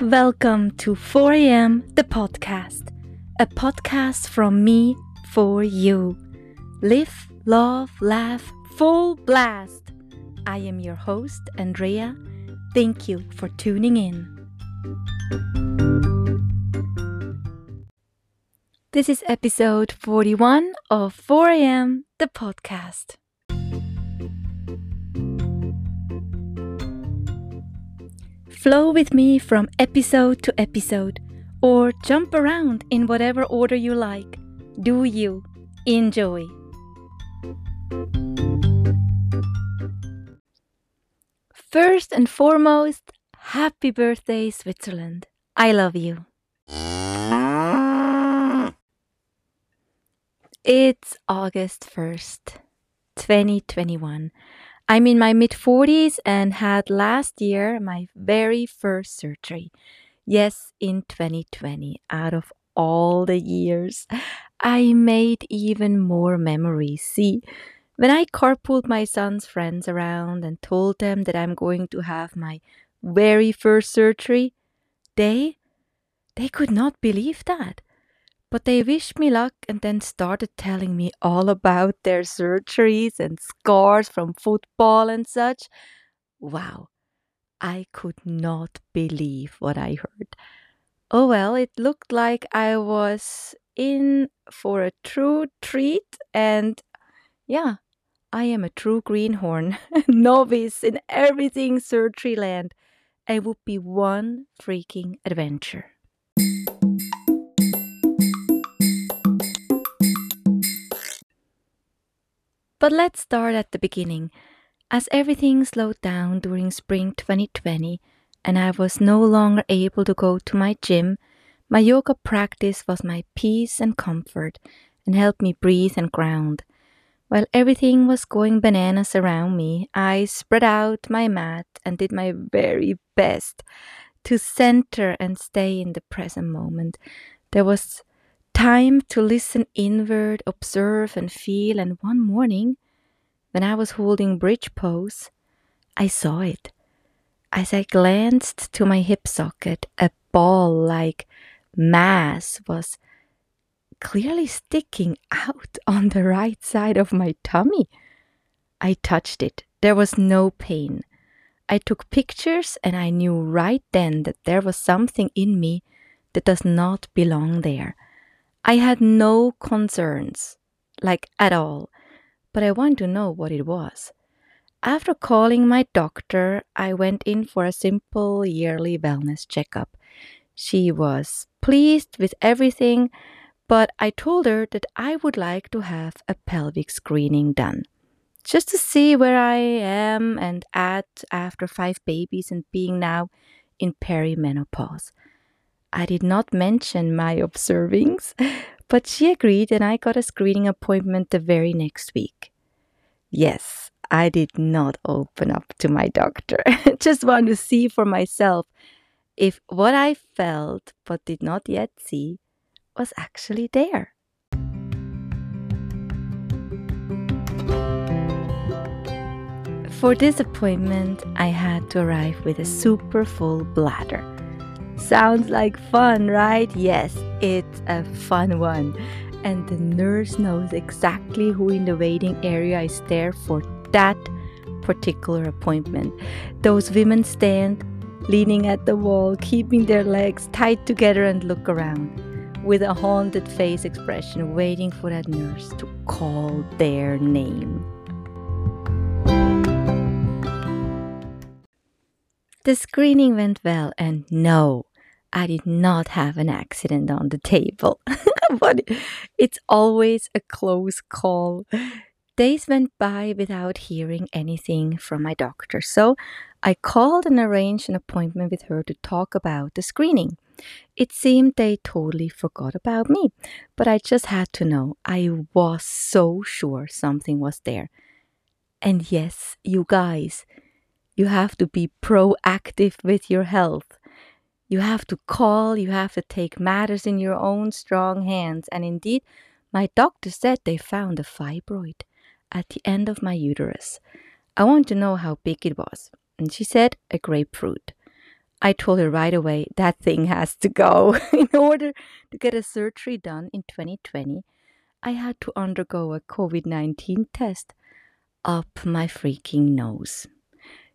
Welcome to 4am the podcast, a podcast from me for you. Live, love, laugh, full blast. I am your host, Andrea. Thank you for tuning in. This is episode 41 of 4am the podcast. Flow with me from episode to episode, or jump around in whatever order you like. Do you enjoy? First and foremost, happy birthday, Switzerland. I love you. It's August 1st, 2021. I'm in my mid 40s and had last year my very first surgery. Yes, in 2020. Out of all the years, I made even more memories. See, when I carpooled my son's friends around and told them that I'm going to have my very first surgery, they they could not believe that. But they wished me luck and then started telling me all about their surgeries and scars from football and such. Wow, I could not believe what I heard. Oh well, it looked like I was in for a true treat, and yeah, I am a true greenhorn, novice in everything surgery land. It would be one freaking adventure. But let's start at the beginning. As everything slowed down during spring 2020 and I was no longer able to go to my gym, my yoga practice was my peace and comfort and helped me breathe and ground. While everything was going bananas around me, I spread out my mat and did my very best to center and stay in the present moment. There was time to listen inward, observe, and feel. And one morning, when I was holding bridge pose, I saw it. As I glanced to my hip socket, a ball like mass was clearly sticking out on the right side of my tummy. I touched it. There was no pain. I took pictures and I knew right then that there was something in me that does not belong there. I had no concerns, like at all, but I wanted to know what it was. After calling my doctor, I went in for a simple yearly wellness checkup. She was pleased with everything, but I told her that I would like to have a pelvic screening done. Just to see where I am and at after five babies and being now in perimenopause. I did not mention my observings, but she agreed and I got a screening appointment the very next week. Yes, I did not open up to my doctor. Just want to see for myself if what I felt but did not yet see was actually there. For this appointment, I had to arrive with a super full bladder. Sounds like fun, right? Yes, it's a fun one. And the nurse knows exactly who in the waiting area is there for that particular appointment. Those women stand leaning at the wall, keeping their legs tied together and look around with a haunted face expression, waiting for that nurse to call their name. The screening went well, and no, I did not have an accident on the table. but it's always a close call. Days went by without hearing anything from my doctor, so I called and arranged an appointment with her to talk about the screening. It seemed they totally forgot about me, but I just had to know. I was so sure something was there. And yes, you guys, you have to be proactive with your health. You have to call, you have to take matters in your own strong hands. And indeed, my doctor said they found a fibroid at the end of my uterus. I want to know how big it was. And she said, a grapefruit. I told her right away that thing has to go. in order to get a surgery done in 2020, I had to undergo a COVID 19 test up my freaking nose.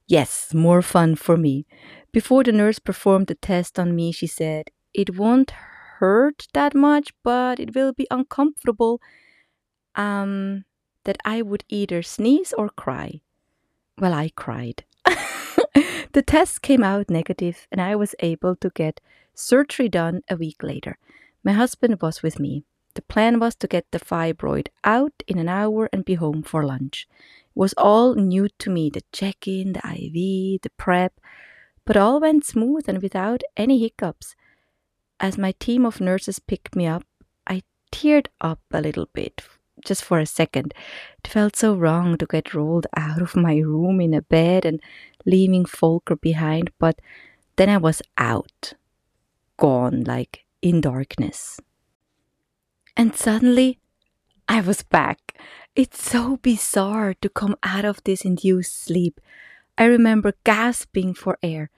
Yes, more fun for me. Before the nurse performed the test on me, she said, It won't hurt that much, but it will be uncomfortable. Um, that I would either sneeze or cry. Well, I cried. the test came out negative, and I was able to get surgery done a week later. My husband was with me. The plan was to get the fibroid out in an hour and be home for lunch. Was all new to me the check in, the IV, the prep, but all went smooth and without any hiccups. As my team of nurses picked me up, I teared up a little bit, just for a second. It felt so wrong to get rolled out of my room in a bed and leaving Volker behind, but then I was out, gone, like in darkness. And suddenly, I was back. It's so bizarre to come out of this induced sleep. I remember gasping for air,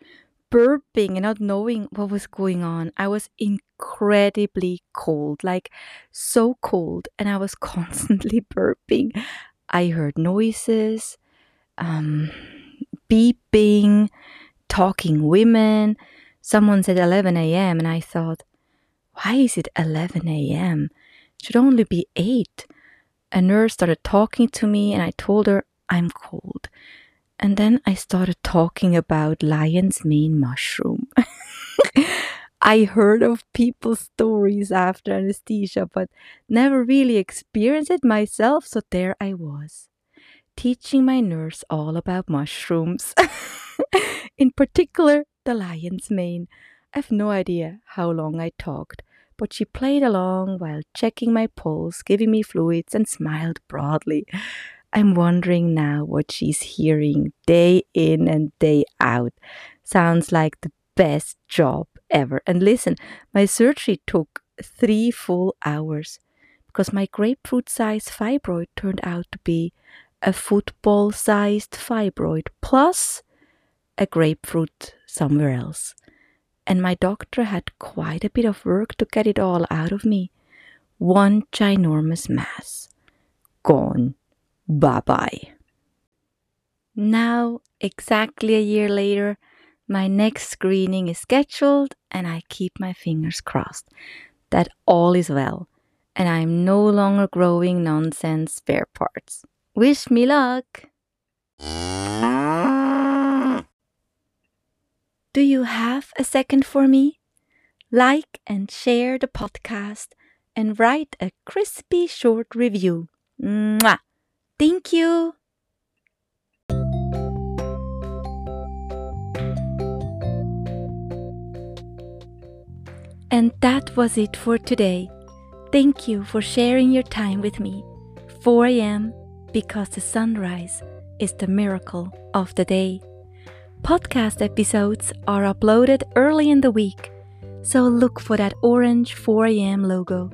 burping and not knowing what was going on. I was incredibly cold, like so cold, and I was constantly burping. I heard noises, um, beeping, talking women. Someone said 11 a.m., and I thought, why is it 11 a.m.? It should only be eight. A nurse started talking to me, and I told her I'm cold. And then I started talking about lion's mane mushroom. I heard of people's stories after anesthesia, but never really experienced it myself, so there I was, teaching my nurse all about mushrooms. In particular, the lion's mane. I have no idea how long I talked, but she played along while checking my pulse, giving me fluids, and smiled broadly. I'm wondering now what she's hearing day in and day out. Sounds like the best job ever. And listen, my surgery took three full hours because my grapefruit sized fibroid turned out to be a football sized fibroid plus a grapefruit somewhere else and my doctor had quite a bit of work to get it all out of me. One ginormous mass. Gone. Bye bye. Now, exactly a year later, my next screening is scheduled, and I keep my fingers crossed that all is well and I'm no longer growing nonsense spare parts. Wish me luck! Do you have a second for me? Like and share the podcast and write a crispy short review. Mwah! Thank you! And that was it for today. Thank you for sharing your time with me. 4 a.m. because the sunrise is the miracle of the day. Podcast episodes are uploaded early in the week, so look for that orange 4am logo.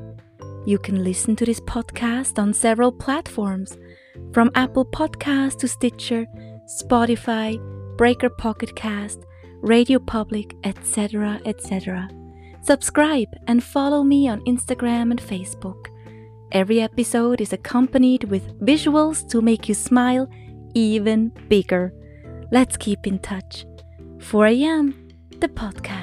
You can listen to this podcast on several platforms, from Apple Podcast to Stitcher, Spotify, Breaker Pocket Cast, Radio Public, etc., etc. Subscribe and follow me on Instagram and Facebook. Every episode is accompanied with visuals to make you smile even bigger. Let's keep in touch. 4am, the podcast.